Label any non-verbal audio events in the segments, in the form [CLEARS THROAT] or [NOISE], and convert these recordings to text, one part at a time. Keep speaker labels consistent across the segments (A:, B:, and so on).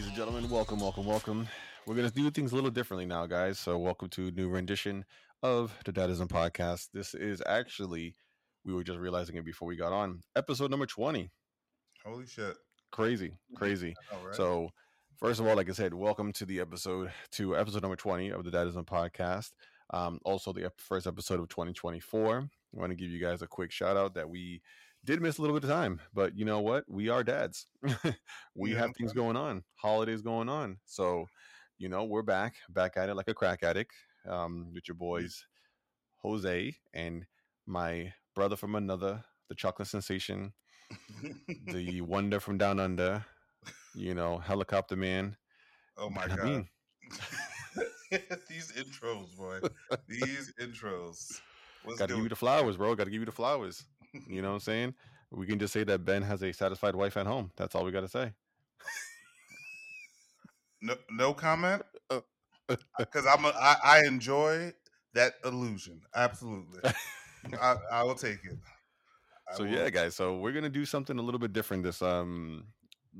A: Ladies and gentlemen, welcome, welcome, welcome. We're going to do things a little differently now, guys. So, welcome to a new rendition of the Dadism podcast. This is actually, we were just realizing it before we got on, episode number 20.
B: Holy shit.
A: Crazy, crazy. [LAUGHS]
B: Right.
A: So, first of all, like I said, welcome to the episode, to episode number 20 of the Dadism podcast. Um, also, the first episode of 2024. I want to give you guys a quick shout out that we did miss a little bit of time, but you know what? We are dads. [LAUGHS] we
B: Yeah,
A: have things going on, holidays going on. So, you know, we're back, back at it like a crack addict um, with your boys, Jose and my brother from another, the chocolate sensation, [LAUGHS] the wonder from down under, you know, helicopter man.
B: oh my
A: I
B: god.
A: mean, [LAUGHS]
B: These intros, boy. These intros.
A: Got to give you the flowers, bro. Got to give you the flowers. You know what I'm saying? We can just say that Ben has a satisfied wife at home. That's all we got to say.
B: No, no comment.
A: Uh,
B: Because I'm a, I, I enjoy that illusion. Absolutely. [LAUGHS] I, I will take it. I
A: so
B: will-
A: yeah, guys. So we're gonna do something a little bit different this um,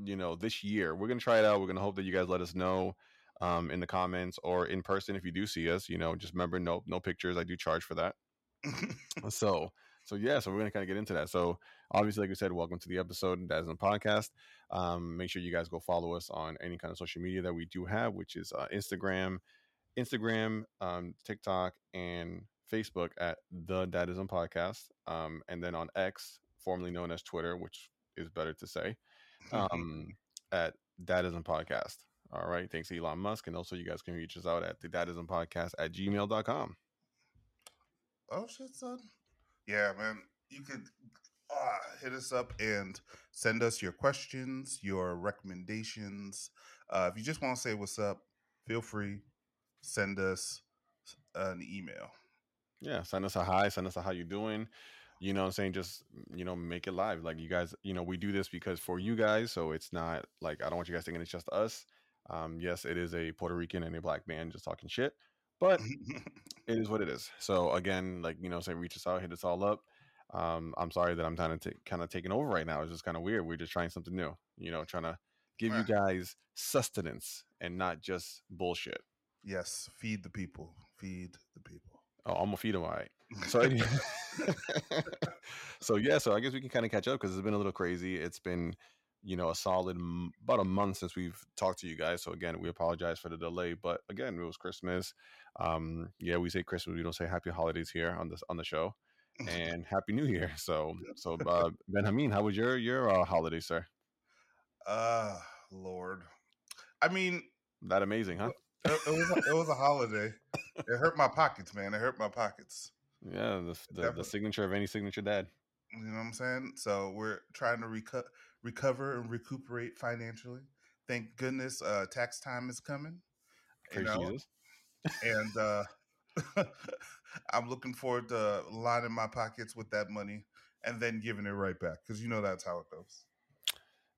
A: you know, this year. We're gonna try it out. We're gonna hope that you guys let us know um in the comments or in person if you do see us. You know, just remember no no pictures. I do charge for that. [LAUGHS] So so yeah, so we're gonna kind of get into that. So obviously, like we said, welcome to the episode and that's in the podcast. Um, make sure you guys go follow us on any kind of social media that we do have, which is uh, Instagram, Instagram, um, TikTok, and Facebook at the Dadism Podcast. Um, and then on X, formerly known as Twitter, which is better to say, [LAUGHS] um, at Dadism Podcast. All right. Thanks, Elon Musk. And also, you guys can reach us out at the Dadism Podcast at gmail.com.
B: oh shit, son. Yeah, man. You could uh, hit us up and send us your questions, your recommendations. Uh, if you just want to say what's up, feel free. Send us an email.
A: Yeah, send us a hi, send us a how you doing. You know what I'm saying? Just, you know, make it live. Like you guys, you know, we do this because for you guys, so it's not like I don't want you guys thinking it's just us. Um, yes, it is a Puerto Rican and a black man just talking shit, but [LAUGHS] it is what it is. So again, like, you know, say reach us out, hit us all up. Um, I'm sorry that I'm kind of t- kind of taking over right now. It's just kind of weird. We're just trying something new, you know, trying to give you guys sustenance and not just bullshit.
B: yes, feed the people. Feed the people.
A: Oh, I'm gonna feed them all right. So, [LAUGHS] [LAUGHS] so yeah, so I guess we can kind of catch up because it's been a little crazy. It's been, you know, a solid m- about a month since we've talked to you guys. So again, we apologize for the delay, but again, it was Christmas. Um, yeah, we say Christmas, we don't say Happy Holidays here on this on the show, [LAUGHS] and Happy New Year. So, so uh, [LAUGHS] Benjamin, how was your your uh, holiday, sir?
B: uh Lord. I mean,
A: That amazing, huh?
B: it, it was a, it was a holiday. It hurt my pockets, man. It hurt my pockets.
A: Yeah, the the, the signature of any signature dad.
B: You know what I'm saying? So we're trying to reco- recover and recuperate financially. Thank goodness uh tax time is coming. You know, and uh [LAUGHS] I'm looking forward to lining my pockets with that money and then giving it right back because you know that's how it goes.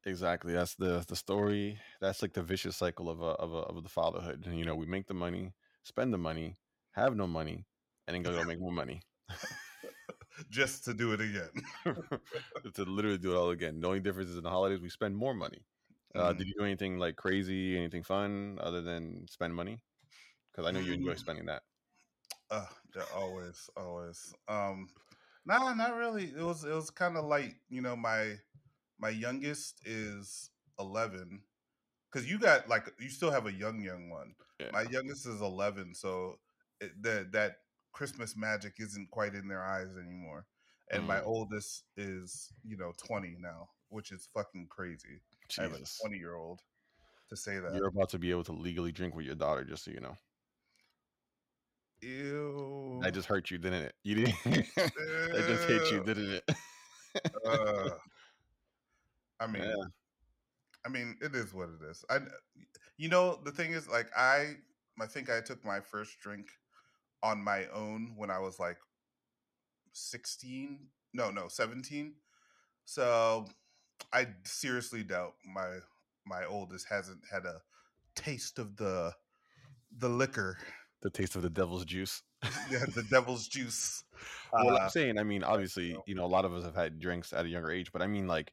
A: Exactly. That's the the story. That's like the vicious cycle of a, of a, of the fatherhood. And, you know, we make the money, spend the money, have no money, and then go go make more money [LAUGHS]
B: Just to do it again. [LAUGHS]
A: to literally do it all again. The only difference is in the holidays we spend more money. Uh,
B: Mhm.
A: Did you do anything like crazy, anything fun other than spend money? Because I know you enjoy
B: Mm.
A: spending that.
B: Uh, yeah, always, always. Um, nah, not really. It was it was kind of light. You know, my my youngest is eleven. Cause you got like you still have a young young one.
A: Yeah.
B: My youngest is eleven, so it, that that Christmas magic isn't quite in their eyes anymore. And my
A: Mm.
B: oldest is you know twenty now, which is fucking crazy. I have a
A: Jesus.
B: twenty year old to say that.
A: You're about to be able to legally drink with your daughter, just so you know.
B: Ew.
A: That just hurt you, didn't it? You didn't. [LAUGHS] I just hit you, didn't it?
B: uh, I [LAUGHS] mean,
A: Yeah.
B: I mean, it is what it is. I, you know, the thing is, like, I, I think I took my first drink on my own when I was like sixteen. No, no, seventeen. So, I seriously doubt my my oldest hasn't had a taste of the the liquor,
A: the taste of the devil's juice. [LAUGHS]
B: yeah, the [LAUGHS] devil's juice.
A: well,
B: Uh,
A: I'm saying, I mean, obviously, you know, a lot of us have had drinks at a younger age, but I mean, like,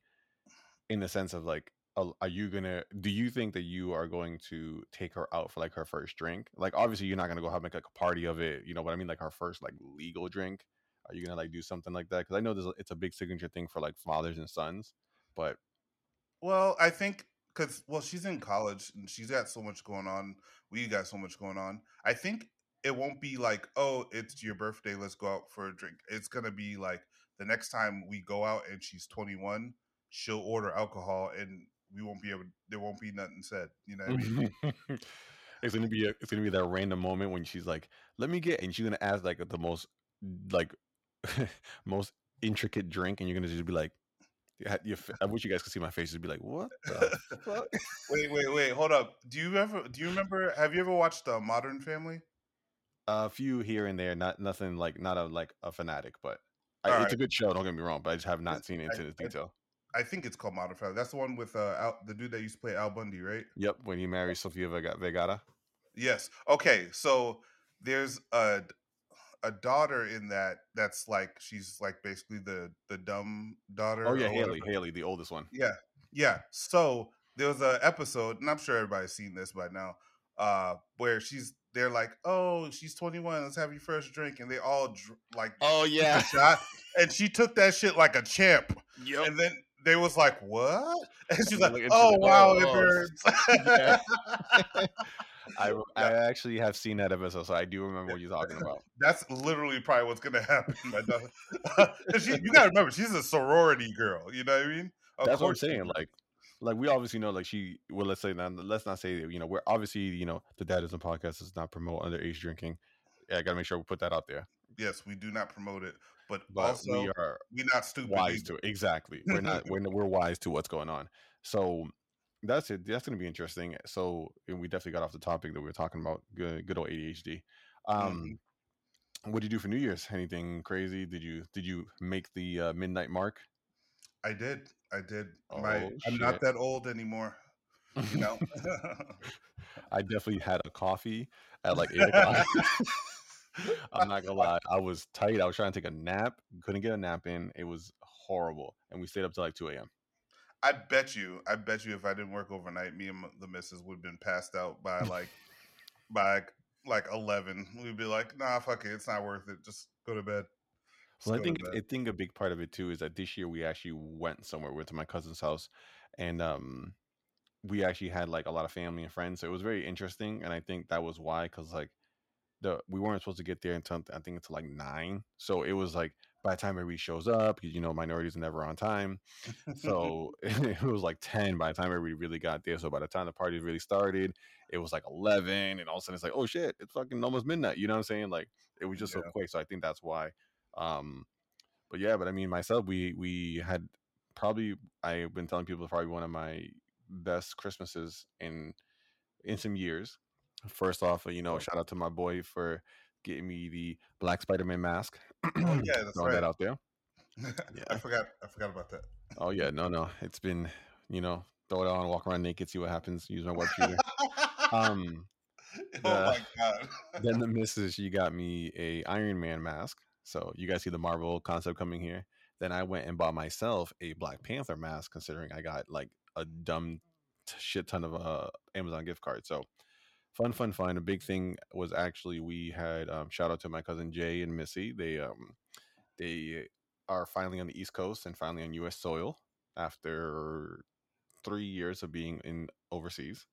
A: in the sense of like uh, are you gonna? Do you think that you are going to take her out for like her first drink? Like, obviously, you're not gonna go have like, like a party of it. You know what I mean? Like her first like legal drink. Are you gonna like do something like that? Because I know there's a, it's a big signature thing for like fathers and sons. But
B: Well, I think because well, she's in college and she's got so much going on. We got so much going on. I think it won't be like, oh, it's your birthday, let's go out for a drink. It's gonna be like the next time we go out and she's 21, she'll order alcohol and we won't be able. There won't be nothing said. You know what I mean? [LAUGHS]
A: it's gonna be a, it's gonna be that random moment when she's like, "Let me get," and she's gonna ask like the most like [LAUGHS] most intricate drink, and you're gonna just be like, you ha- you f- I wish you guys could see my face. Just be like, "What the [LAUGHS] fuck?"
B: wait, wait, wait. Hold up. Do you ever? Do you remember? Have you ever watched uh, Modern Family?
A: a few here and there, not nothing like not a like a fanatic, but I, it's
B: right.
A: a good show. Don't get me wrong, but I just have not seen it into
B: I-
A: detail.
B: I think it's called Modern Family. That's the one with uh, Al, the dude that used to play Al Bundy, right?
A: Yep, when he marries Sofia Vega- Vergara.
B: Yes. Okay. So there's a a daughter in that that's like she's like basically the the dumb daughter.
A: Oh yeah, Haley,
B: whatever.
A: Haley, the oldest one.
B: Yeah. Yeah. So there was a episode, and I'm sure everybody's seen this by now, uh, where she's they're like, "Oh, she's 21. Let's have your first drink," and they all dr- like
A: Oh yeah,
B: shot, and she took that shit like a champ.
A: yep.
B: And then they was like, "What?" [LAUGHS] And she's like,
A: look- and she's
B: "Oh wow,
A: "Oh,
B: it
A: oh, [LAUGHS] [LAUGHS]
B: burns."
A: yeah. I, I actually have seen that episode, so I do remember what you're talking [LAUGHS] about.
B: That's literally probably what's gonna [LAUGHS] happen. my daughter. 'Cause she, you gotta remember, she's a sorority girl. You know what I mean? Of
A: That's what I'm saying. Like, like we obviously know, like she. Well, let's say now, let's not say you know we're obviously you know the Dadism podcast does not promote underage drinking. Yeah, I gotta make sure we put that out there.
B: yes, we do not promote it, but,
A: But
B: also
A: we are
B: are not stupid.
A: wise
B: either.
A: to it. exactly. We're not. [LAUGHS] we're we're wise to what's going on. So that's it. That's gonna be interesting. So and we definitely got off the topic that we were talking about. Good, good old ADHD. Um, what did you do for New Year's? Anything crazy? Did you did you make the uh, midnight mark?
B: I did. I did. My
A: Oh,
B: I'm not that old anymore. You know. [LAUGHS]
A: I definitely [LAUGHS] had a coffee at like eight o'clock. [LAUGHS] I'm not gonna lie, I was tight. I was trying to take a nap, couldn't get a nap in. It was horrible, and we stayed up till like two a.m.
B: I bet you. I bet you. If I didn't work overnight, me and the missus would have been passed out by [LAUGHS] like by like eleven. We'd be like, "Nah, fuck it. It's not worth it. Just go to bed." Just
A: Well, I think. I think a big part of it too is that this year we actually went somewhere. We went to my cousin's house, and um, we actually had like a lot of family and friends. So it was very interesting, and I think that was why, because like the we weren't supposed to get there until I think until like nine. So it was like by the time everybody shows up, 'cause, you know, minorities are never on time. [LAUGHS] So [LAUGHS] it was like ten by the time everybody really got there. So by the time the party really started, it was like eleven, and all of a sudden it's like, oh shit, it's fucking almost midnight. You know what I'm saying? Like it was just so quick. So I think that's why. Um, but yeah, but I mean, myself, we we had probably I've been telling people probably one of my best Christmases in in some years. First off, you know, shout out to my boy for getting me the Black Spider Man mask.
B: Oh, [CLEARS THROAT] yeah, that's
A: Throwing
B: right.
A: that out there. [LAUGHS] yeah.
B: I forgot. I forgot about that.
A: Oh yeah, no, no, it's been you know throw it on, walk around naked, see what happens. Use my web shooter. [LAUGHS] um,
B: oh my god. [LAUGHS]
A: then the missus, she got me a Iron Man mask. So you guys see the Marvel concept coming here. Then I went and bought myself a Black Panther mask, considering I got like a dumb t- shit ton of uh, Amazon gift cards. So fun, fun, fun. A big thing was actually we had um, shout out to my cousin Jay and Missy. They um they are finally on the East Coast and finally on U.S. soil after three years of being in overseas.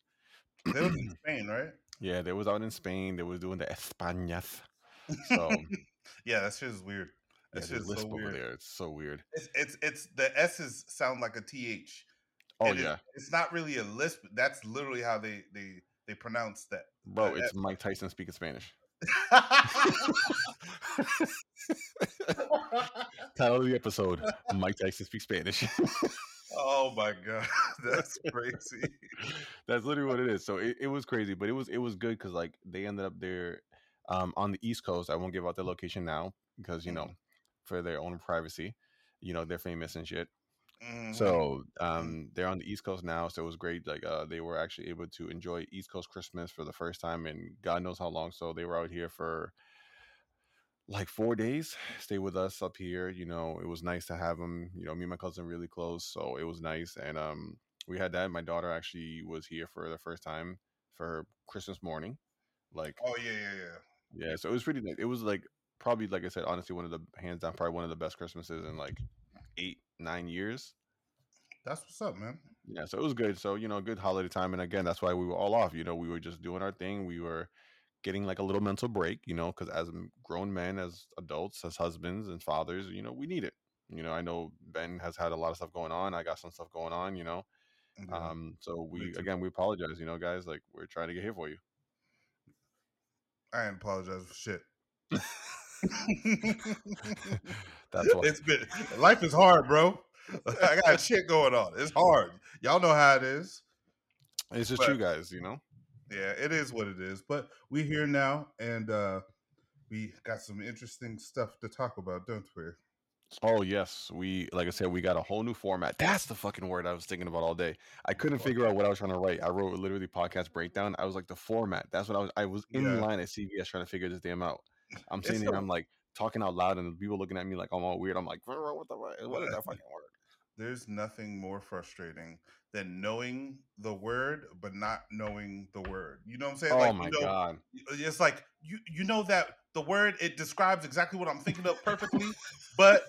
B: They was in [CLEARS THROAT] Spain, right?
A: Yeah, they was out in Spain. They was doing the Españas. So [LAUGHS]
B: yeah, that shit is weird.
A: yeah,
B: That
A: the
B: shit is
A: lisp
B: so
A: over
B: weird.
A: there. It's so weird.
B: It's, it's it's the S's sound like a th.
A: Oh
B: and
A: yeah,
B: it's not really a lisp. That's literally how they they they pronounce that.
A: bro. It's Mike Tyson speaking Spanish. [LAUGHS] Title of the episode: Mike Tyson speaks Spanish.
B: oh my god, [LAUGHS] that's crazy.
A: That's literally what it is. So it, it was crazy, but it was it was good because like they ended up there um, on the East Coast. I won't give out their location now because you know for their own privacy. You know they're famous and shit.
B: Mhm.
A: So um, they're on the East Coast now, so it was great. Like uh, they were actually able to enjoy East Coast Christmas for the first time in God knows how long. So they were out here for like four days, stay with us up here. You know, it was nice to have them. You know, me and my cousin really close, so it was nice. And um, we had that. My daughter actually was here for the first time for Christmas morning. Like,
B: oh yeah, yeah, yeah.
A: Yeah, so it was pretty nice. It was like probably, like I said, honestly, one of the hands down, probably one of the best Christmases in like eight, nine years.
B: That's what's up, man.
A: Yeah, so it was good. So you know, good holiday time, and again, that's why we were all off. You know, we were just doing our thing. We were getting like a little mental break. You know, because as grown men, as adults, as husbands and fathers, you know, we need it. You know, I know Ben has had a lot of stuff going on. I got some stuff going on. You know, um, so we again we apologize. You know, guys, like we're trying to get here for you.
B: I ain't apologize for shit. [LAUGHS] [LAUGHS] [LAUGHS]
A: That's why
B: it's been life is hard, bro. I got shit going on. It's hard. Y'all know how it is.
A: It's just but, you guys, you know.
B: Yeah, it is what it is. But we here now, and uh we got some interesting stuff to talk about, don't we?
A: Oh yes, we like I said, we got a whole new format. That's the fucking word I was thinking about all day. I couldn't figure out what I was trying to write. I wrote literally podcast breakdown. I was like the format. That's what I was. I was in yeah. line at CVS trying to figure this damn out. I'm sitting here, I'm like talking out loud, and people looking at me like I'm all weird. I'm like, what the fuck what is that fucking word?
B: There's nothing more frustrating than knowing the word but not knowing the word. You know what I'm saying?
A: Oh
B: like,
A: my
B: you know,
A: god!
B: Uh, it's like you you know that the word it describes exactly what I'm thinking of perfectly, but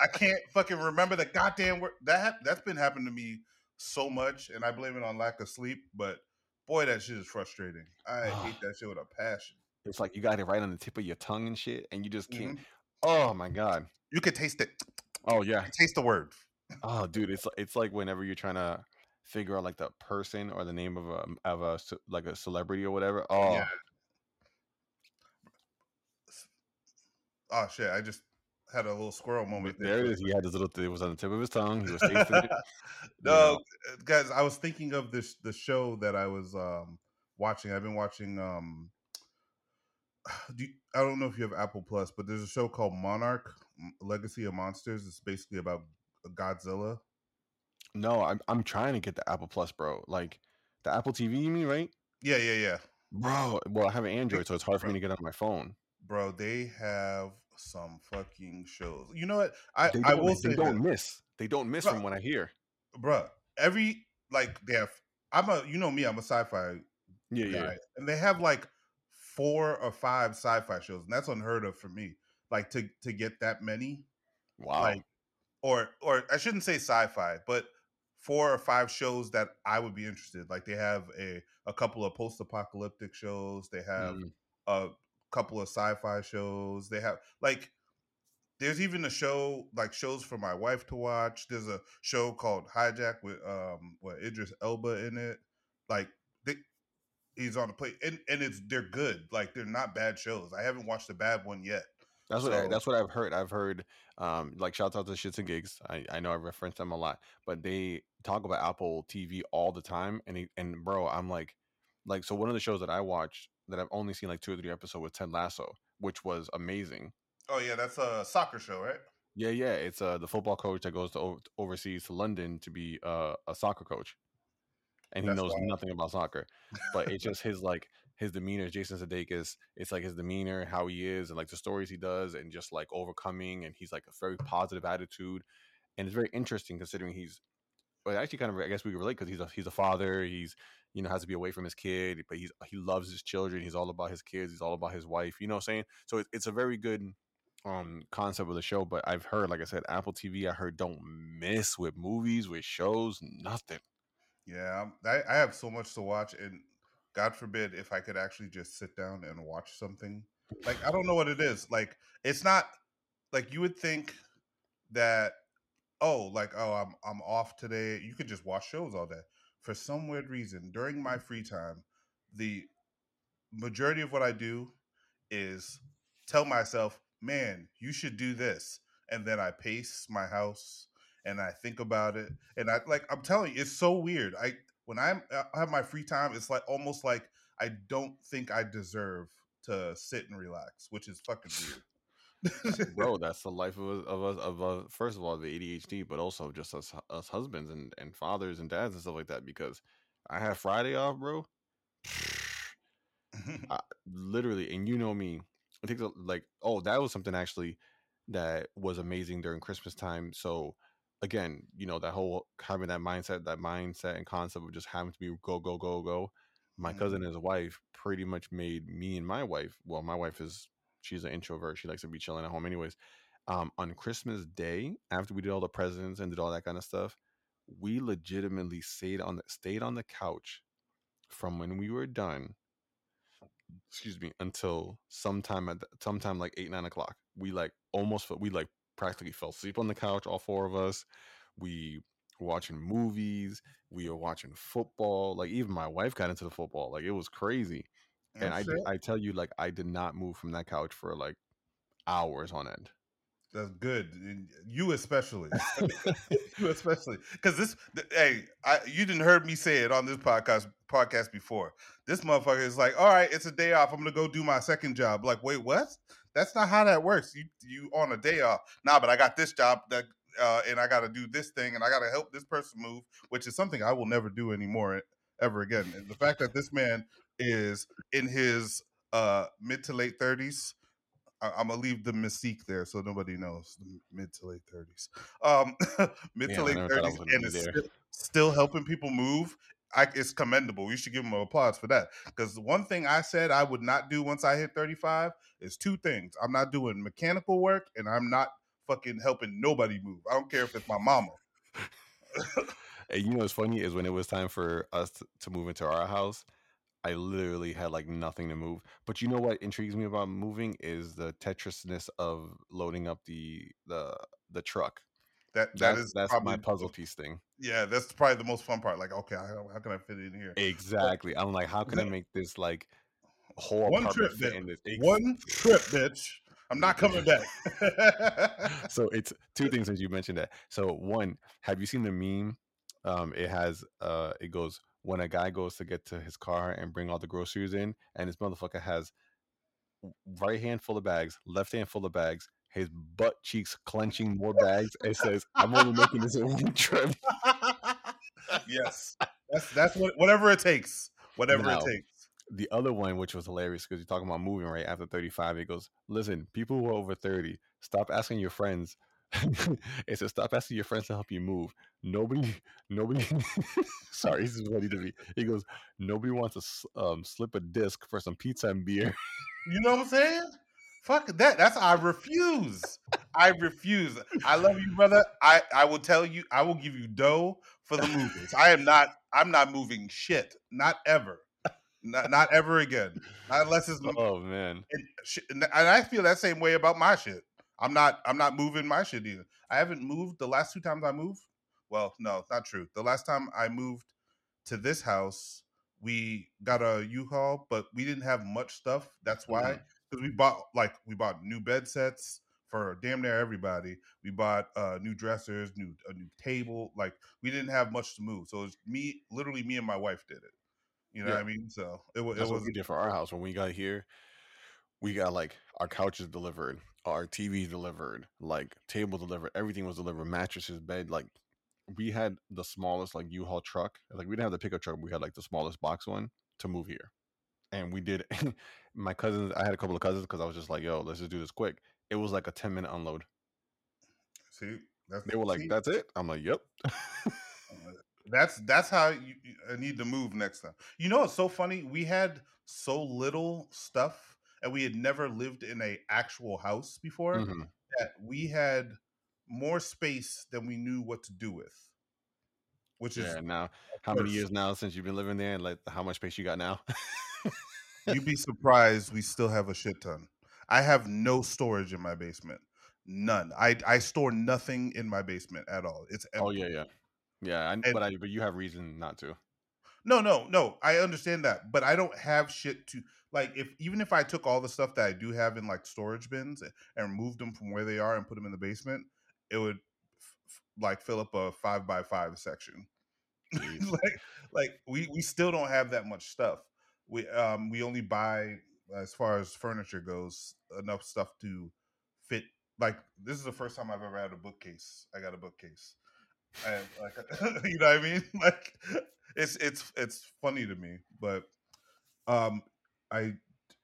B: I can't fucking remember the goddamn word. That that's been happening to me so much, and I blame it on lack of sleep. But boy, that shit is frustrating. I ah. hate that shit with a passion.
A: It's like you got it right on the tip of your tongue and shit, and you just can't. Mm-hmm. Oh my god!
B: You could taste it.
A: Oh yeah,
B: taste the word.
A: Oh, dude, it's it's like whenever you're trying to figure out like the person or the name of a of a like a celebrity or whatever. Oh, yeah.
B: oh shit! I just had a little squirrel moment.
A: There, there it is. He had his little. It was on the tip of his tongue. He was tasting it. [LAUGHS]
B: no, guys, I was thinking of this the show that I was um watching. I've been watching. um [SIGHS] do you, I don't know if you have Apple Plus, but there's a show called Monarch Legacy of Monsters. It's basically about Godzilla.
A: No, I'm I'm trying to get the Apple Plus, bro. Like the Apple TV, you mean, right?
B: Yeah, yeah, yeah.
A: Bro, well, I have an Android, so it's hard for me to get on my phone.
B: Bro, they have some fucking shows. You know what? I I will
A: say
B: they
A: don't miss. They don't miss bro, from what I hear.
B: Bro, every like they have. I'm a you know me. I'm a sci-fi.
A: Yeah, guy, yeah.
B: And they have like four or five sci-fi shows, and that's unheard of for me. Like to to get that many.
A: Wow.
B: Like or or I shouldn't say sci-fi, but four or five shows that I would be interested. Like they have a a couple of post-apocalyptic shows. They have mm. a couple of sci-fi shows. They have like there's even a show like shows for my wife to watch. There's a show called Hijack with um what Idris Elba in it. Like he's on the plate and, and it's they're good. Like they're not bad shows. I haven't watched a bad one yet.
A: That's what I, that's what I've heard. I've heard um like shout out to Shits and Gigs. I, I know I reference them a lot, but they talk about Apple TV all the time. And he, and bro, I'm like, like so one of the shows that I watched that I've only seen like two or three episodes with Ted Lasso, which was amazing.
B: Oh yeah, that's a soccer show, right?
A: Yeah, yeah. It's uh the football coach that goes to over, overseas to London to be uh, a soccer coach, and he that's knows wild. nothing about soccer. But it's just his like his demeanor, Jason Sudeikis, it's like his demeanor, how he is, and like the stories he does, and just like overcoming, and he's like a very positive attitude, and it's very interesting considering he's, well, actually kind of I guess we relate because he's a he's a father, he's you know has to be away from his kid, but he's he loves his children, he's all about his kids, he's all about his wife, you know what I'm saying? So it, it's a very good um concept of the show, but I've heard, like I said, Apple TV, I heard don't miss with movies, with shows, nothing.
B: Yeah, um, I, I have so much to watch, and God forbid if I could actually just sit down and watch something. Like I don't know what it is. Like it's not like you would think that oh, like oh, I'm I'm off today. You could just watch shows all day. For some weird reason, during my mm. free time, the majority of what I do is tell myself, "Man, you should do this." And then I pace my house and I think about it and I like I'm telling you it's so weird. I when I'm, uh, I have my free time, it's like almost like I don't think I deserve to sit and relax, which is fucking
A: weird. [LAUGHS] Bro, that's the life of, of us. Of, of first of all, the ADHD, but also just us, us husbands and, and fathers and dads and stuff like that. Because I have Friday off, bro. [SIGHS] [LAUGHS] I, literally, and you know me. I think like, oh, that was something actually that was amazing during Christmas time. So again, you know, that whole having that mindset, that mindset and concept of just having to be go, go, go, go. My
B: Mhm.
A: cousin and his wife pretty much made me and my wife. Well, my wife is she's an introvert. She likes to be chilling at home, anyways. Um, on Christmas Day, after we did all the presents and did all that kind of stuff, we legitimately stayed on the stayed on the couch from when we were done. Excuse me, until sometime at the, sometime like eight nine o'clock. We like almost we like practically fell asleep on the couch. All four of us. We were watching movies. We were watching football. Like even my wife got into the football. Like it was crazy.
B: Oh,
A: And I. I tell you, like I did not move from that couch for like hours on end.
B: That's good. And You especially. [LAUGHS] [LAUGHS] you especially. Because this hey, I you didn't heard me say it on this podcast podcast before. This motherfucker is like, all right, it's a day off. I'm gonna go do my second job. Like, wait, what? That's not how that works. You you on a day off. Nah, but I got this job that uh, and I gotta do this thing and I gotta help this person move, which is something I will never do anymore ever again. And the fact that this man is in his uh mid to late thirties I, I'm gonna leave the mystique there so nobody knows the mid to late thirties. Um, [LAUGHS] mid
A: Damn,
B: to late
A: never thought I
B: thirties, and is still, still helping people move. I, it's commendable. You should give him applause for that. Because one thing I said I would not do once I hit 35 is two things. I'm not doing mechanical work, and I'm not fucking helping nobody move. I don't care if it's my mama. [LAUGHS]
A: And you know what's funny is when it was time for us to, to move into our house, I literally had like nothing to move. But you know what intrigues me about moving is the Tetrisness of loading up the the the truck.
B: That that
A: That's
B: is
A: that's
B: probably
A: my puzzle piece thing.
B: Yeah, that's probably the most fun part. Like, okay, how, how can I fit it in here?
A: Exactly. I'm like, how can I make this like whole
B: One trip,
A: fit in this? Ex-
B: One trip, bitch. I'm not [LAUGHS] coming back. [LAUGHS]
A: so it's two things since you mentioned that. So one, have you seen the meme? Um, it has uh, it goes when a guy goes to get to his car and bring all the groceries in, and this motherfucker has right hand full of bags, left hand full of bags, his butt cheeks clenching more bags. It says, "I'm only making this in one trip." [LAUGHS]
B: yes, that's that's what whatever it takes. Whatever
A: Now,
B: it takes.
A: the other one, which was hilarious because you're talking about moving right after 35, he goes, listen, people who are over 30, stop asking your friends. [LAUGHS] it says, stop asking your friends to help you move. Nobody, [LAUGHS] nobody, sorry, this is funny to me. He goes, nobody wants to um, slip a disc for some pizza and beer.
B: You know what I'm saying? Fuck that. That's I refuse. I refuse. I love you, brother. I I will tell you. I will give you dough for the movers. I am not. I'm not moving shit. Not ever. Not, not ever again. Not unless it's
A: oh, man.
B: and, and I feel that same way about my shit. I'm not. I'm not moving my shit either. I haven't moved the last two times I moved. Well, no, not true. The last time I moved to this house, we got a U-Haul, but we didn't have much stuff. That's why,
A: Mhm.
B: Because we bought like we bought new bed sets for damn near everybody. We bought uh, new dressers, new a new table. Like we didn't have much to move, so it was me, literally me and my wife did it. You know
A: Yeah.
B: what I mean? So it, it
A: That's
B: was
A: what we did for our house. When we got here, we got like our couches delivered, our TV delivered, like table delivered, everything was delivered, mattresses, bed, like we had the smallest like U-Haul truck. Like we didn't have the pickup truck, we had like the smallest box one to move here. And we did [LAUGHS] my cousins, I had a couple of cousins because I was just like, yo, let's just do this quick. It was like a 10 minute unload.
B: see. That's,
A: They were like,
B: see?
A: that's it. I'm like, yep.
B: That's that's how you, I need to move next time. You know, it's so funny. We had so little stuff, and we had never lived in a actual house before.
A: Mhm.
B: That we had more space than we knew what to do with. Which is
A: Yeah. Now, how many years now since you've been living there and like how much space you got now? [LAUGHS]
B: you'd be surprised. We still have a shit ton. I have no storage in my basement. None. I I store nothing in my basement at all. It's oh, empty.
A: oh, yeah, yeah. Yeah. I,
B: And-
A: but I, but you have reason not to.
B: No, no, no. I understand that, but I don't have shit to like. If even if I took all the stuff that I do have in like storage bins and moved them from where they are and put them in the basement, it would f- f- like fill up a five by five section. [LAUGHS] Like, like we we still don't have that much stuff. We um we only buy as far as furniture goes enough stuff to fit. Like this is the first time I've ever had a bookcase. I got a bookcase. And like [LAUGHS] you know what I mean? [LAUGHS] Like it's it's it's funny to me, but um I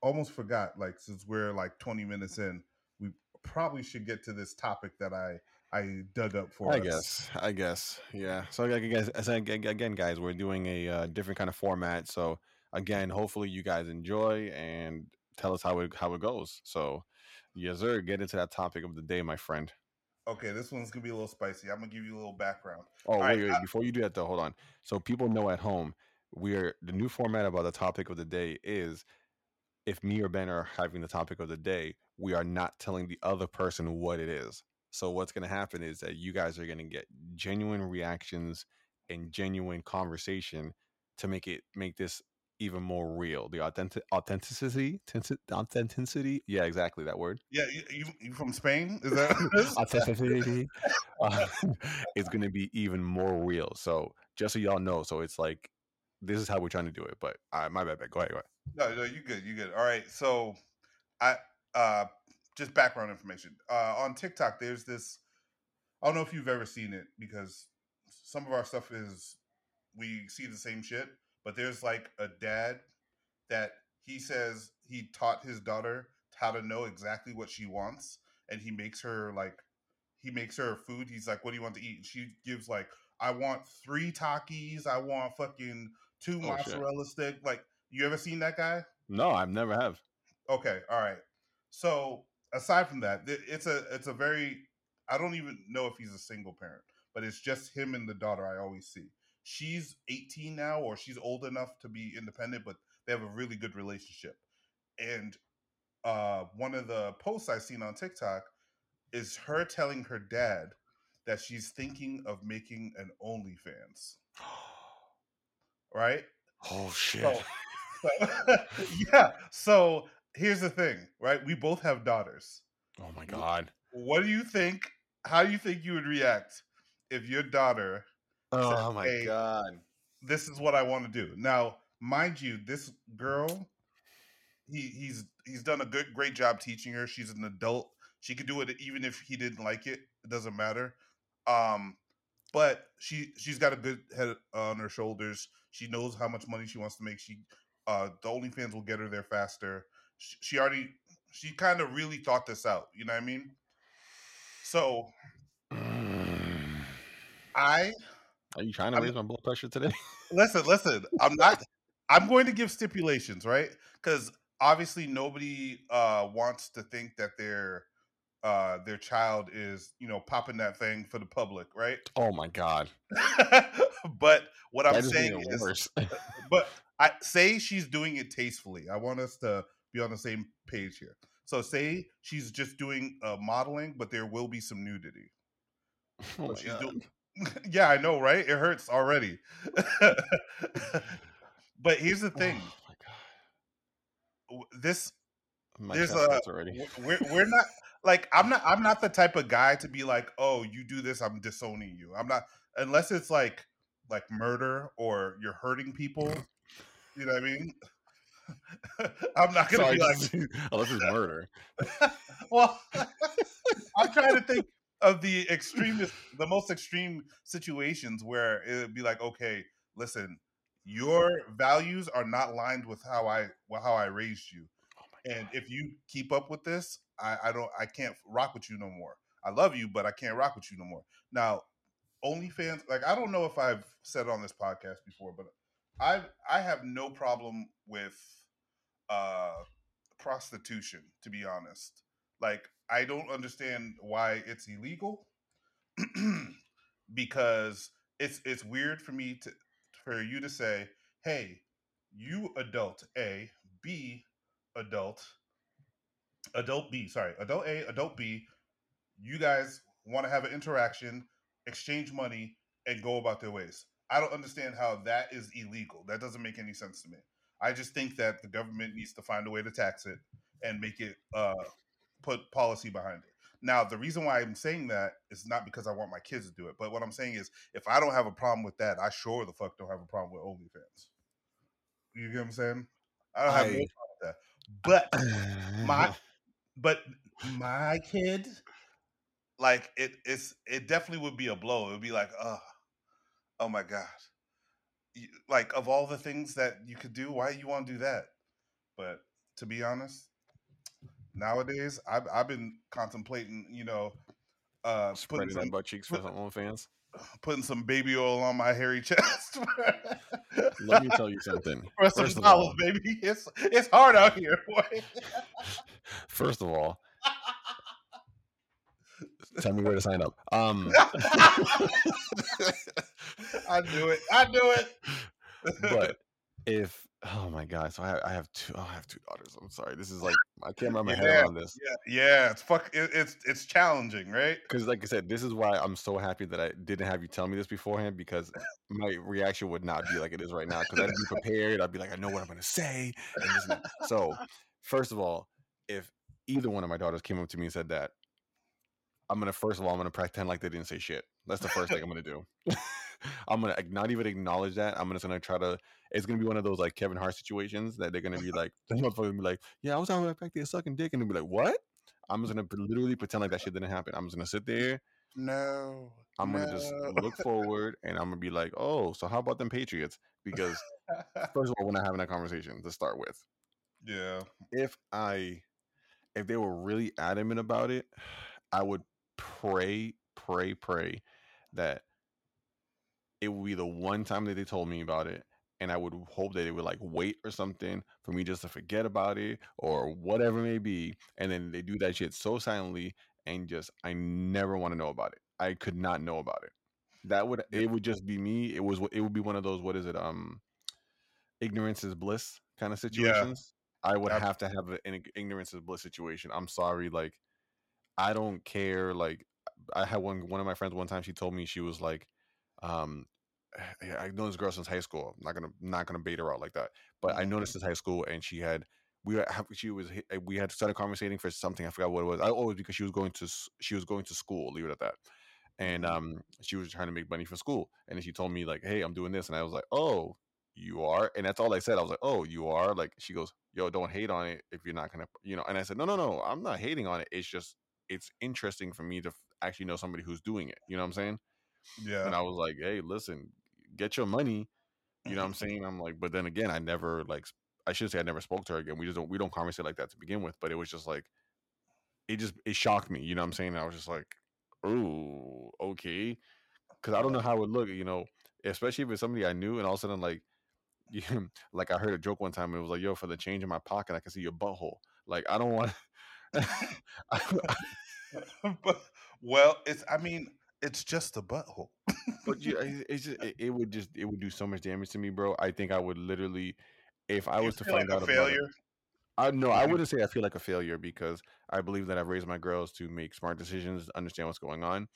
B: almost forgot like since we're like 20 minutes in, we probably should get to this topic that I I dug up for
A: I
B: us.
A: guess. I guess. Yeah. So again, guys, I- ag- again, guys, we're doing a uh, different kind of format. So again, hopefully you guys enjoy and tell us how it how it goes. So, yes, sir. Get into that topic of the day, my friend.
B: Okay, this one's gonna be a little spicy. I'm gonna give you a little background.
A: Oh,
B: All
A: wait,
B: right,
A: wait. Before you do that, though, hold on. So people know at home, we're the new format about the topic of the day is if me or Ben are having the topic of the day, we are not telling the other person what it is. So what's to happen is that you guys are to get genuine reactions and genuine conversation to make it make this even more real. The authentic authenticity, authenticity. Yeah, exactly that word.
B: Yeah, you, you, you from Spain? Is that what it is?
A: authenticity [LAUGHS] uh, [LAUGHS] is going to be even more real. So just so y'all know, so it's like this is how we're trying to do it. But uh, my bad, bad. Go ahead, go ahead.
B: No, no, you good, you good. All right, so I uh just background information. Uh on TikTok, there's this. I don't know if you've ever seen it because some of our stuff is we see the same shit, but there's like a dad that he says he taught his daughter how to know exactly what she wants, and he makes her like he makes her food. He's like, "What do you want to eat?" And she gives like, "I want three Takis. I want fucking two
A: Oh,
B: mozzarella stick." Like, you ever seen that guy?
A: No, I've never have.
B: Okay, all right. So aside from that, it's a it's a very I don't even know if he's a single parent, but it's just him and the daughter I always see. She's 18 now or she's old enough to be independent, but they have a really good relationship. And uh one of the posts I've seen on TikTok is her telling her dad that she's thinking of making an OnlyFans, [GASPS] right?
A: Oh shit.
B: So, [LAUGHS] so- yeah. So here's the thing, right? We both have daughters.
A: oh my god.
B: What do you think? How do you think you would react if your daughter,
A: Oh my
B: "Hey,
A: god.
B: this is what I want to do? Now, mind you, this girl, he he's he's done a good great job teaching her. She's an adult. She could do it even if he didn't like it. It doesn't matter. Um, but she she's got a good head on her shoulders. She knows how much money she wants to make. She uh the OnlyFans will get her there faster. She, she already she kind of really thought this out. You know what I mean? So. [SIGHS] I
A: Are you trying to
B: I'm-
A: raise my blood pressure today?
B: listen, listen. I'm not. I'm going to give stipulations, right? Because obviously nobody uh wants to think that their uh their child is you know popping that thing for the public, right?
A: Oh my god. [LAUGHS]
B: but what I'm
A: that
B: saying is,
A: worse.
B: but I say she's doing it tastefully. I want us to be on the same page here. So say she's just doing uh, modeling, but there will be some nudity. [LAUGHS]
A: oh my
B: she's
A: god.
B: doing- [LAUGHS] yeah, I know, right? It hurts already. [LAUGHS] but here's the oh thing:
A: Oh my god.
B: this
A: My
B: there's a
A: already.
B: we're we're not like I'm not I'm not the type of guy to be like, oh, you do this, I'm disowning you. I'm not unless it's like like murder or you're hurting people. You know what I mean? [LAUGHS] I'm not gonna
A: Sorry,
B: be like,
A: unless it's murder.
B: well, I'm trying to think of the extremist, [LAUGHS] the most extreme situations where it would be like, okay, listen, your values are not lined with how I well, how I raised you,
A: Oh
B: and if you keep up with this, I, I don't, I can't rock with you no more. I love you, but I can't rock with you no more. Now, OnlyFans, like I don't know if I've said on this podcast before, but I I have no problem with uh prostitution, to be honest. Like, I don't understand why it's illegal [CLEARS THROAT] because it's it's weird for me to for you to say, "Hey, you adult A, B adult, adult B, sorry, adult A, adult B, you guys want to have an interaction, exchange money, and go about their ways." I don't understand how that is illegal. That doesn't make any sense to me. I just think that the government needs to find a way to tax it and make it uh, put policy behind it. Now, the reason why I'm saying that is not because I want my kids to do it, but what I'm saying is if I don't have a problem with that, I sure the fuck don't have a problem with OnlyFans. You get what I'm saying? I don't have no problem with that. But my [LAUGHS] but my kid, like it it's it definitely would be a blow. It would be like, oh, oh my god. Like of all the things that you could do, why you want to do that? But to be honest, nowadays I've I've been contemplating, you know, uh,
A: Spreading
B: putting some
A: butt cheeks for some OnlyFans. [SIGHS]
B: putting some baby oil on my hairy [LAUGHS] chest.
A: Let me tell you something. [LAUGHS]
B: For some
A: First of
B: dollars,
A: all,
B: baby. It's it's hard out here, boy. [LAUGHS]
A: first of all, tell me where to sign up. Um,
B: I do it. I do it.
A: but if oh my god, so I have, I have two. Oh, I have two daughters. I'm sorry. This is like I can't wrap my head
B: Yeah,
A: around this
B: yeah, yeah, it's fuck. It, it's it's challenging, right?
A: because, like I said, this is why I'm so happy that I didn't have you tell me this beforehand because my reaction would not be like it is right now. Because I'd be prepared. I'd be like, I know what I'm gonna say. So, first of all, if either one of my daughters came up to me and said that, I'm gonna first of all I'm gonna pretend like they didn't say shit. That's the first thing I'm gonna do. I'm gonna not even acknowledge that. I'm just gonna try to. It's gonna be one of those like Kevin Hart situations that they're gonna be like, the [LAUGHS] motherfucker gonna be like, yeah, I was out back there sucking dick, and they'll be like, what? I'm just gonna literally pretend like that shit didn't happen. I'm just gonna sit there.
B: No.
A: I'm gonna just look forward, and I'm gonna be like, oh, so how about them Patriots? Because [LAUGHS] first of all, we're not having that conversation to start with.
B: yeah.
A: if I if they were really adamant about it, I would pray, pray, pray that it would be the one time that they told me about it. And I would hope that they would like wait or something for me just to forget about it or whatever it may be. And then they do that shit so silently and just I never want to know about it. I could not know about it. That would
B: Yeah.
A: it would just be me. It was it would be one of those what is it um ignorance is bliss kind of situations. I would
B: Ab-
A: have to have an ignorance is bliss situation. I'm sorry, like I don't care. Like I had one one of my friends one time. She told me she was like, um, I know this girl since high school. I'm not gonna not gonna bait her out like that. But I noticed since high school, and she had we were, she was we had started conversating for something. I forgot what it was. I always because she was going to she was going to school. Leave it at that. And
B: Mhm.
A: um, she was trying to make money for school. And then she told me like, "Hey, I'm doing this," and I was like, "Oh, you are?" And that's all I said. I was like, "Oh, you are?" Like she goes, "Yo, don't hate on it if you're not gonna, you know." And I said, "No, no, no, I'm not hating on it. It's just it's interesting for me to actually know somebody who's doing it. You know what I'm saying?"
B: Yeah.
A: And I was like, "Hey, listen, get your money." You know what I'm mm-hmm. saying? I'm like, but then again, I never like I should say I never spoke to her again. We just don't we don't conversate like that to begin with. But it was just like it just it shocked me. You know what I'm saying? I was just like, "Ooh, okay," because I don't know how it would look. You know, especially if it's somebody I knew, and all of a sudden like. [LAUGHS] You, like I heard a joke one time, and it was like, "Yo, for the change in my pocket, I can see your butthole." Like I don't want. [LAUGHS] [LAUGHS]
B: but well, it's I mean, it's just a butthole.
A: But you, [LAUGHS] it's just, it, it would just it would do so much damage to me, bro. I think I would literally, if I
B: you
A: was to find
B: like
A: out
B: a
A: about it,
B: failure.
A: I no, I wouldn't say I feel like a failure because I believe that I've raised my girls to make smart decisions, understand what's going on.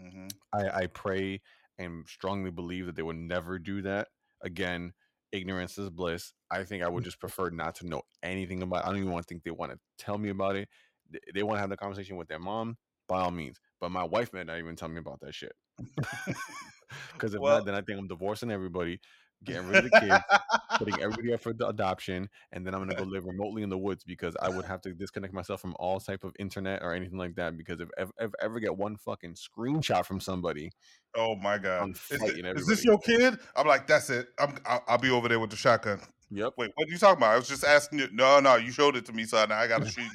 B: Mhm.
A: I, I pray and strongly believe that they would never do that again. Ignorance is bliss. I think I would [LAUGHS] just prefer not to know anything about. It. I don't even want to think they want to tell me about it. They, they want to have the conversation with their mom, by all means. But my wife may not even tell me about that shit. [LAUGHS] Because if
B: Well-
A: not, then I think I'm divorcing everybody, getting rid of the kids, [LAUGHS] putting everybody up for the adoption, and then I'm gonna go live remotely in the woods because I would have to disconnect myself from all type of internet or anything like that. Because if if, if I ever get one fucking screenshot from somebody,
B: oh my god,
A: I'm
B: is, it- is this your kid? I'm like, that's it. I'm I'll, I'll be over there with the shotgun.
A: yep,
B: Wait, what are you talking about? I was just asking you. No, no, you showed it to me, son. Now I gotta [LAUGHS] shoot you,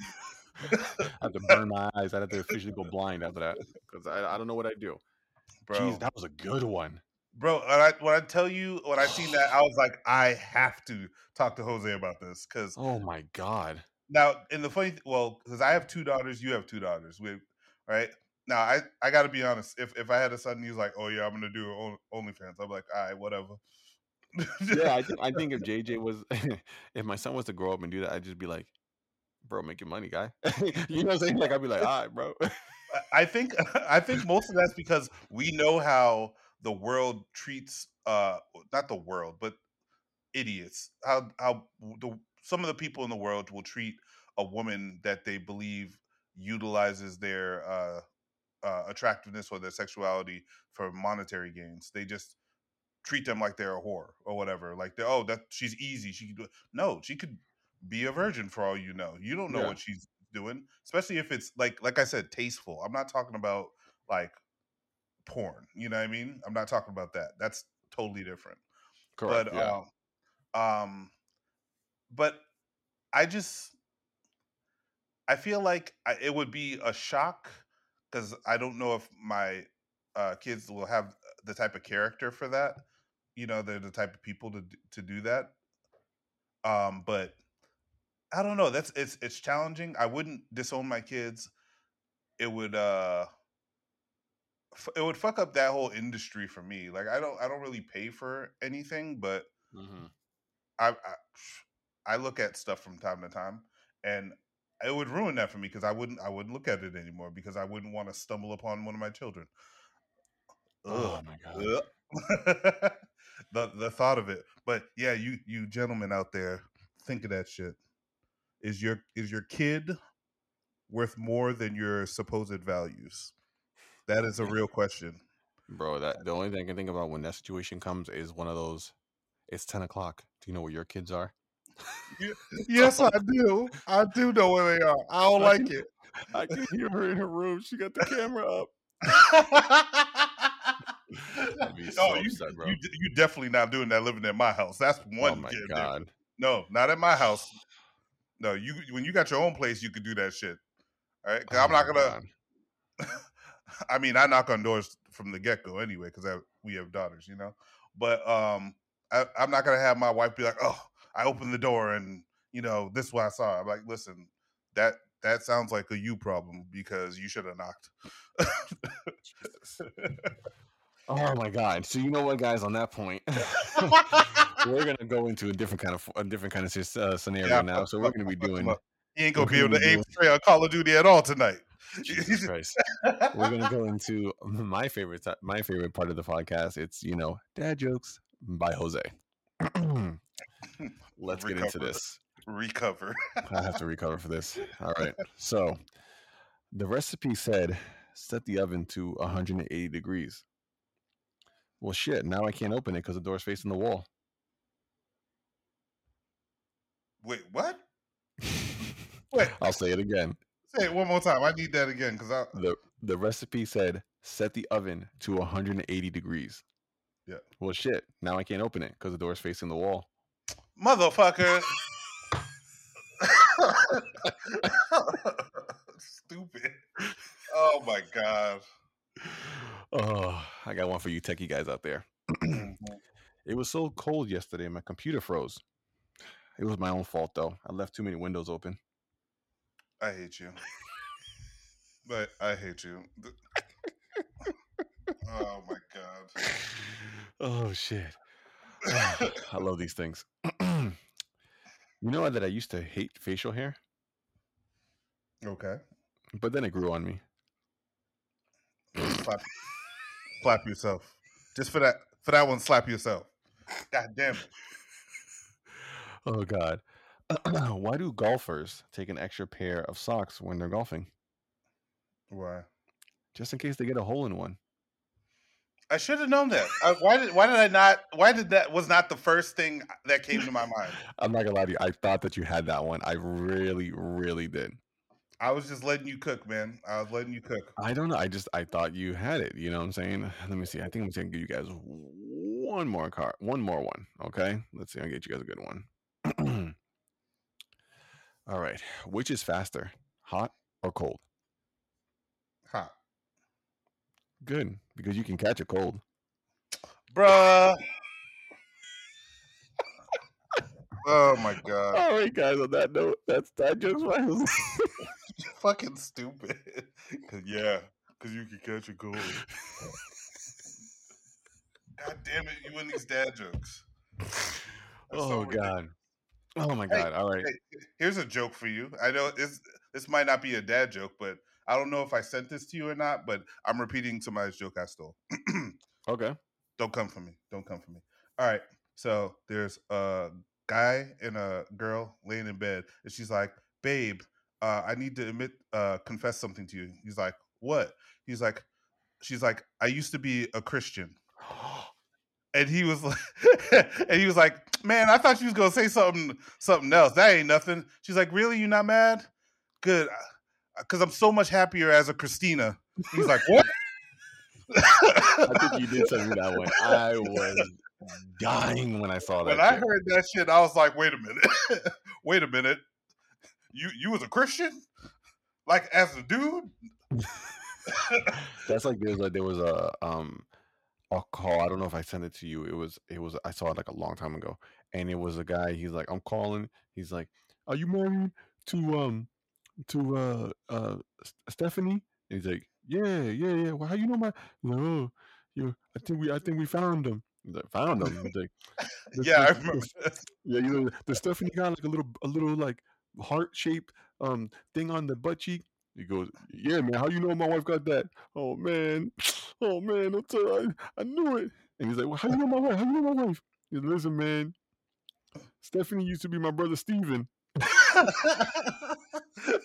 A: I have to burn my eyes. I have to officially go blind after that because I, I don't know what I do.
B: bro.
A: Jeez, that was a good one.
B: bro, when I when I tell you when I seen that, I was like, I have to talk to Jose about this because
A: Oh my god.
B: now in the funny th- well because i have two daughters you have two daughters we right now i i gotta be honest if if i had a son he's like oh yeah i'm gonna do Only- onlyfans i'm like all right whatever
A: Yeah, I [LAUGHS] think I think if JJ was, [LAUGHS] if my son was to grow up and do that, I'd just be like, bro, make your money, guy. [LAUGHS] you know what I'm saying? Like I'd be like, all right, bro.
B: i think [LAUGHS] i think most of that's because we know how the world treats uh not the world but idiots how how the some of the people in the world will treat a woman that they believe utilizes their uh, uh attractiveness or their sexuality for monetary gains they just treat them like they're a whore or whatever like they oh that she's easy she can do it no she could be a virgin for all you know you don't know
A: Yeah.
B: what she's doing especially if it's like like i said tasteful i'm not talking about like porn you know what i mean i'm not talking about that that's totally different
A: Correct.
B: but
A: yeah.
B: um um but i just i feel like I, it would be a shock because I don't know if my uh, kids will have the type of character for that. You know, they're the type of people to to do that. Um, but I don't know. That's it's it's challenging. I wouldn't disown my kids. It would uh it would fuck up that whole industry for me. Like I don't I don't really pay for anything, but mm-hmm. I, I I look at stuff from time to time, and it would ruin that for me because I wouldn't I wouldn't look at it anymore because I wouldn't want to stumble upon one of my children.
A: Oh my god. [LAUGHS]
B: the the thought of it. But yeah, you you gentlemen out there, think of that shit. Is your is your kid worth more than your supposed values? That is a real question.
A: Bro, that the only thing I can think about when that situation comes is one of those it's ten o'clock. Do you know where your kids are? [LAUGHS]
B: yes, I do. I do know where they are. I don't I like
A: can,
B: it.
A: I can hear her in her room. She got the camera up. [LAUGHS]
B: so oh, you, upset, you, you definitely not doing that living in my house. That's oh one. Oh my god! No, not at my house. No, you when you got your own place, you could do that shit. All right, oh I'm not gonna. [LAUGHS] I mean, I knock on doors from the get go anyway because we have daughters, you know. But um, I, I'm not gonna have my wife be like, "Oh, I opened the door and you know this is what I saw." I'm like, "Listen, that that sounds like a you problem because you should have knocked." [LAUGHS]
A: oh my god! So you know what, guys? On that point, [LAUGHS] we're gonna go into a different kind of a different kind of uh, scenario yeah, now. So we're gonna be doing.
B: He ain't gonna be able to aim straight on Call of Duty at all tonight. [LAUGHS]
A: Jesus Christ. We're gonna go into my favorite my favorite part of the podcast. It's you know dad jokes by Jose. [LAUGHS] Let's recover. get into this.
B: Recover.
A: I have to recover for this. All right. [LAUGHS] So the recipe said set the oven to 180 degrees. Well, shit. Now I can't open it because the door's facing the wall.
B: Wait, what? [LAUGHS]
A: Wait. I'll say it again.
B: Say it one more time. I need that again because I
A: the the recipe said set the oven to 180 degrees.
B: Yeah.
A: Well, shit. Now I can't open it because the door's facing the wall.
B: Motherfucker. [LAUGHS] [LAUGHS] Stupid. Oh my god.
A: Oh, I got one for you techie guys out there. [CLEARS THROAT] Mm-hmm. it was so cold yesterday, my computer froze. It was my own fault though. I left too many windows open.
B: I hate you. but I hate you. [LAUGHS] oh my god.
A: Oh shit. Oh, [SIGHS] I love these things. [CLEARS THROAT] you know that I used to hate facial hair?
B: Okay.
A: But then it grew on me.
B: Slap, slap yourself. Just for that for that one, slap yourself. God damn it.
A: Oh god. [CLEARS THROAT] why do golfers take an extra pair of socks when they're golfing?
B: Why?
A: Just in case they get a hole in one.
B: I should have known that. I, why did Why did I not? Why did that was not the first thing that came to my mind? [LAUGHS]
A: I'm not gonna lie to you. I thought that you had that one. I really, really did.
B: I was just letting you cook, man. I was letting you cook.
A: I don't know. I just I thought you had it. You know what I'm saying? [SIGHS] Let me see. I think I'm gonna give you guys one more card, one more one. Okay. Let's see. I'll get you guys a good one. [CLEARS THROAT] All right. Which is faster, hot or cold?
B: Hot.
A: Good, because you can catch a cold.
B: Bruh. oh my god.
A: All right, guys. On that note, that's that joke's
B: my fucking stupid. [LAUGHS] Cause yeah, because you can catch a cold. [LAUGHS] god damn it, you and these dad jokes.
A: That's oh god. Oh my god! Hey, All right. Hey,
B: here's a joke for you. I know this this might not be a dad joke, but I don't know if I sent this to you or not. But I'm repeating somebody's joke I stole. [CLEARS THROAT]
A: okay.
B: Don't come for me. Don't come for me. All right. So there's a guy and a girl laying in bed, and she's like, "Babe, uh, I need to admit, uh, confess something to you." He's like, "What?" He's like, "She's like, I used to be a Christian." [GASPS] and he was like, [LAUGHS] and he was like, "Man, I thought she was gonna say something something else. That ain't nothing." She's like, "Really? You not mad? Good, because uh, I'm so much happier as a Christina." He's like, "What?" [LAUGHS]
A: I think you did me that one. I was dying when I saw that.
B: When I heard that shit, I was like, "Wait a minute, [LAUGHS] wait a minute. You you was a Christian, like as a dude." [LAUGHS]
A: That's like there's like there was a um a call. I don't know if I sent it to you. It was it was I saw it like a long time ago, and it was a guy. He's like, I'm calling. He's like, Are you married to um to uh uh Stephanie? And he's like, Yeah, yeah, yeah. Well, how you know my? Like, oh, you. I think we I think we found him. He's like, found him. He's like, [LAUGHS]
B: yeah, I remember.
A: Yeah, you know, the Stephanie got like a little a little like heart shaped um thing on the butt cheek. He goes, "Yeah, man. How you know my wife got that? Oh man, oh man. Tell I, I knew it." And he's like, "Well, how you know my wife? How you know my wife?" He's like, "Listen, man. Stephanie used to be my brother Steven. [LAUGHS]
B: that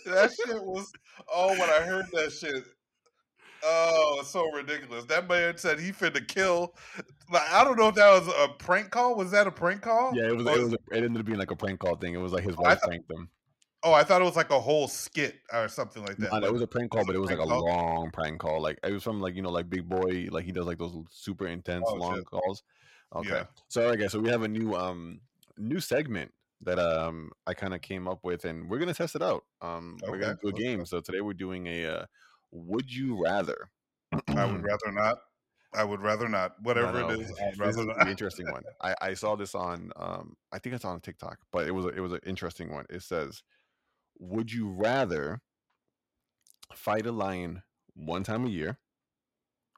B: shit was. Oh, when I heard that shit, Oh, it's so ridiculous. That man said he finna kill. Like, I don't know if that was a prank call. Was that a prank call?
A: Yeah, it was. It was. A, it ended up being like a prank call thing. It was like his oh, wife pranked him.
B: Oh, I thought it was like a whole skit or something like that.
A: No, it was a prank call, but it was like a call? long prank call. Like it was from like you know like Big Boy, like he does like those super intense oh, long shit. calls. Okay, yeah. so okay, so we have a new um new segment that um I kind of came up with, and we're gonna test it out. Um, okay. we're gonna do a game. So today we're doing a uh, Would You Rather.
B: I [CLEARS THROAT] would rather not. I would rather not. Whatever no, no. it is, [LAUGHS] I'd rather
A: this not. interesting one. I, I saw this on um I think it's on TikTok, but it was a, it was an interesting one. It says would you rather fight a lion one time a year?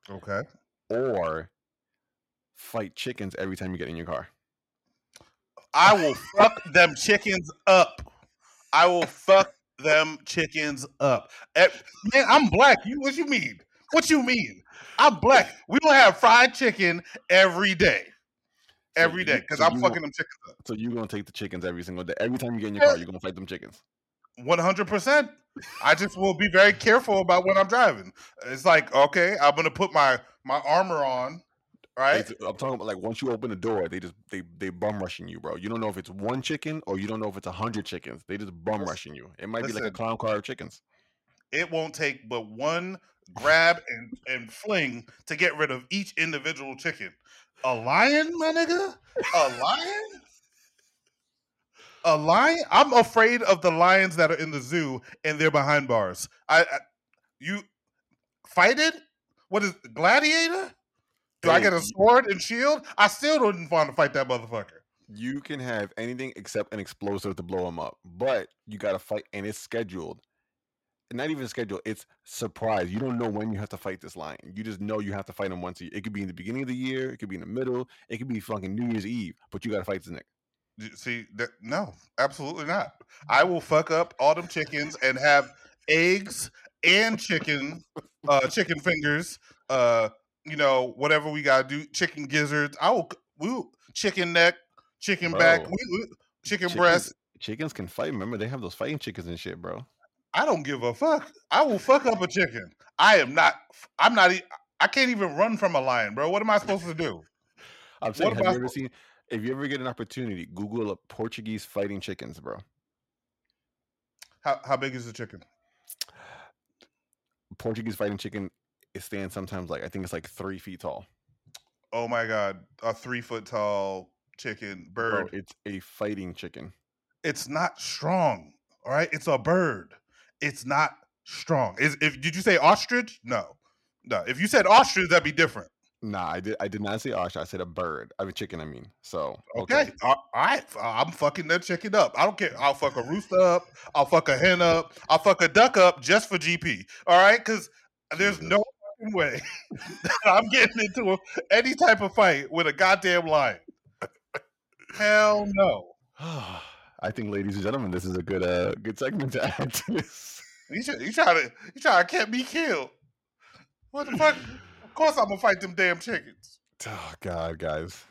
B: Okay.
A: Or fight chickens every time you get in your car?
B: I will fuck them chickens up. I will fuck them chickens up. Man, I'm black. You what you mean? What you mean? I'm black. We don't have fried chicken every day. Every day. Because so I'm fucking them chickens up.
A: So you're gonna take the chickens every single day. Every time you get in your car, you're gonna fight them chickens.
B: One hundred percent. I just will be very careful about when I'm driving. It's like, okay, I'm gonna put my my armor on, right?
A: I'm talking about like once you open the door, they just they they bum rushing you, bro. You don't know if it's one chicken or you don't know if it's a hundred chickens. They just bum rushing you. It might Listen, be like a clown car of chickens.
B: It won't take but one grab and and fling to get rid of each individual chicken. A lion, my nigga? A lion? A lion. I'm afraid of the lions that are in the zoo and they're behind bars. I, I you fight it? What is gladiator? Do hey, I get a sword and shield? I still don't want to fight that motherfucker.
A: You can have anything except an explosive to blow him up, but you got to fight, and it's scheduled. Not even scheduled; it's surprise. You don't know when you have to fight this lion. You just know you have to fight him once a year. It could be in the beginning of the year. It could be in the middle. It could be fucking New Year's Eve. But you got to fight this nigga.
B: See that? No, absolutely not. I will fuck up all them chickens and have eggs and chicken, uh, chicken fingers, uh, you know, whatever we gotta do, chicken gizzards. I will, we chicken neck, chicken bro, back, we, we, chicken chickens, breast.
A: Chickens can fight. Remember, they have those fighting chickens and shit, bro.
B: I don't give a fuck. I will fuck up a chicken. I am not. I'm not. I can't even run from a lion, bro. What am I supposed to do?
A: I'm saying, what have you ever seen? If you ever get an opportunity, Google a Portuguese fighting chickens, bro.
B: How how big is the chicken?
A: Portuguese fighting chicken it stands sometimes like I think it's like three feet tall.
B: Oh my god, a three foot tall chicken bird.
A: Bro, it's a fighting chicken.
B: It's not strong. All right, it's a bird. It's not strong. Is if did you say ostrich? No, no. If you said ostrich, that'd be different.
A: Nah, I did. I did not say ostrich. I said a bird. I mean chicken. I mean, so
B: okay. okay. All right, I'm fucking that chicken up. I don't care. I'll fuck a rooster up. I'll fuck a hen up. I'll fuck a duck up just for GP. All right, because there's no way [LAUGHS] that I'm getting into a, any type of fight with a goddamn lion. Hell no. [SIGHS]
A: I think, ladies and gentlemen, this is a good uh good segment to add to this.
B: You try, you try to you try to get me killed. What the fuck? Course I'm gonna fight them damn chickens.
A: Oh God, guys.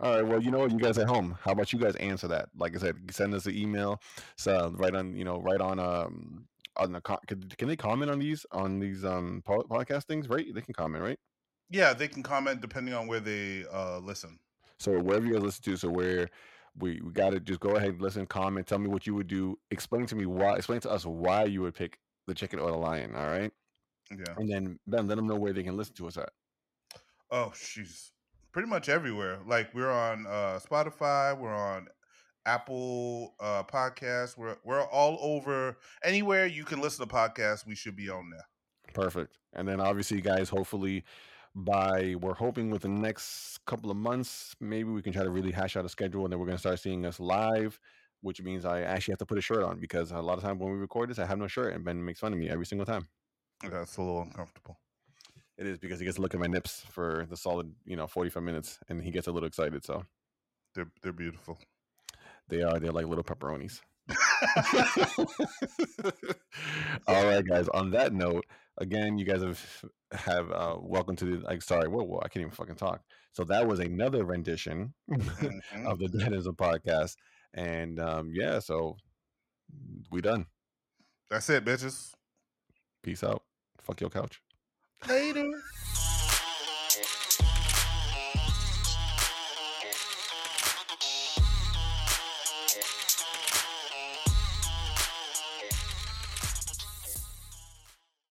A: All right. Well, you know what, you guys at home, how about you guys answer that? Like I said, send us an email. So right on, you know, right on um on the can, can they comment on these on these um podcast things? Right? They can comment, right?
B: Yeah, they can comment depending on where they uh listen.
A: So wherever you guys listen to, so where we, we got to just go ahead and listen, comment, tell me what you would do, explain to me why, explain to us why you would pick the chicken or the lion. All right. Yeah. And then then let them know where they can listen to us at.
B: Oh, she's pretty much everywhere. Like we're on uh Spotify, we're on Apple uh podcasts, we're we're all over anywhere you can listen to podcasts, we should be on there.
A: Perfect. And then obviously, guys, hopefully by we're hoping with the next couple of months, maybe we can try to really hash out a schedule and then we're gonna start seeing us live, which means I actually have to put a shirt on because a lot of times when we record this, I have no shirt and Ben makes fun of me every single time.
B: That's a little uncomfortable.
A: It is because he gets to look at my nips for the solid, you know, 45 minutes and he gets a little excited. So
B: they're they're beautiful.
A: They are, they're like little pepperonis. [LAUGHS] [LAUGHS] All right, guys. On that note, again, you guys have have uh, welcome to the like. Sorry, whoa, whoa, I can't even fucking talk. So that was another rendition mm-hmm. of the Dadism podcast, and um, yeah, so we done.
B: That's it, bitches.
A: Peace out. Fuck your couch.
B: Later.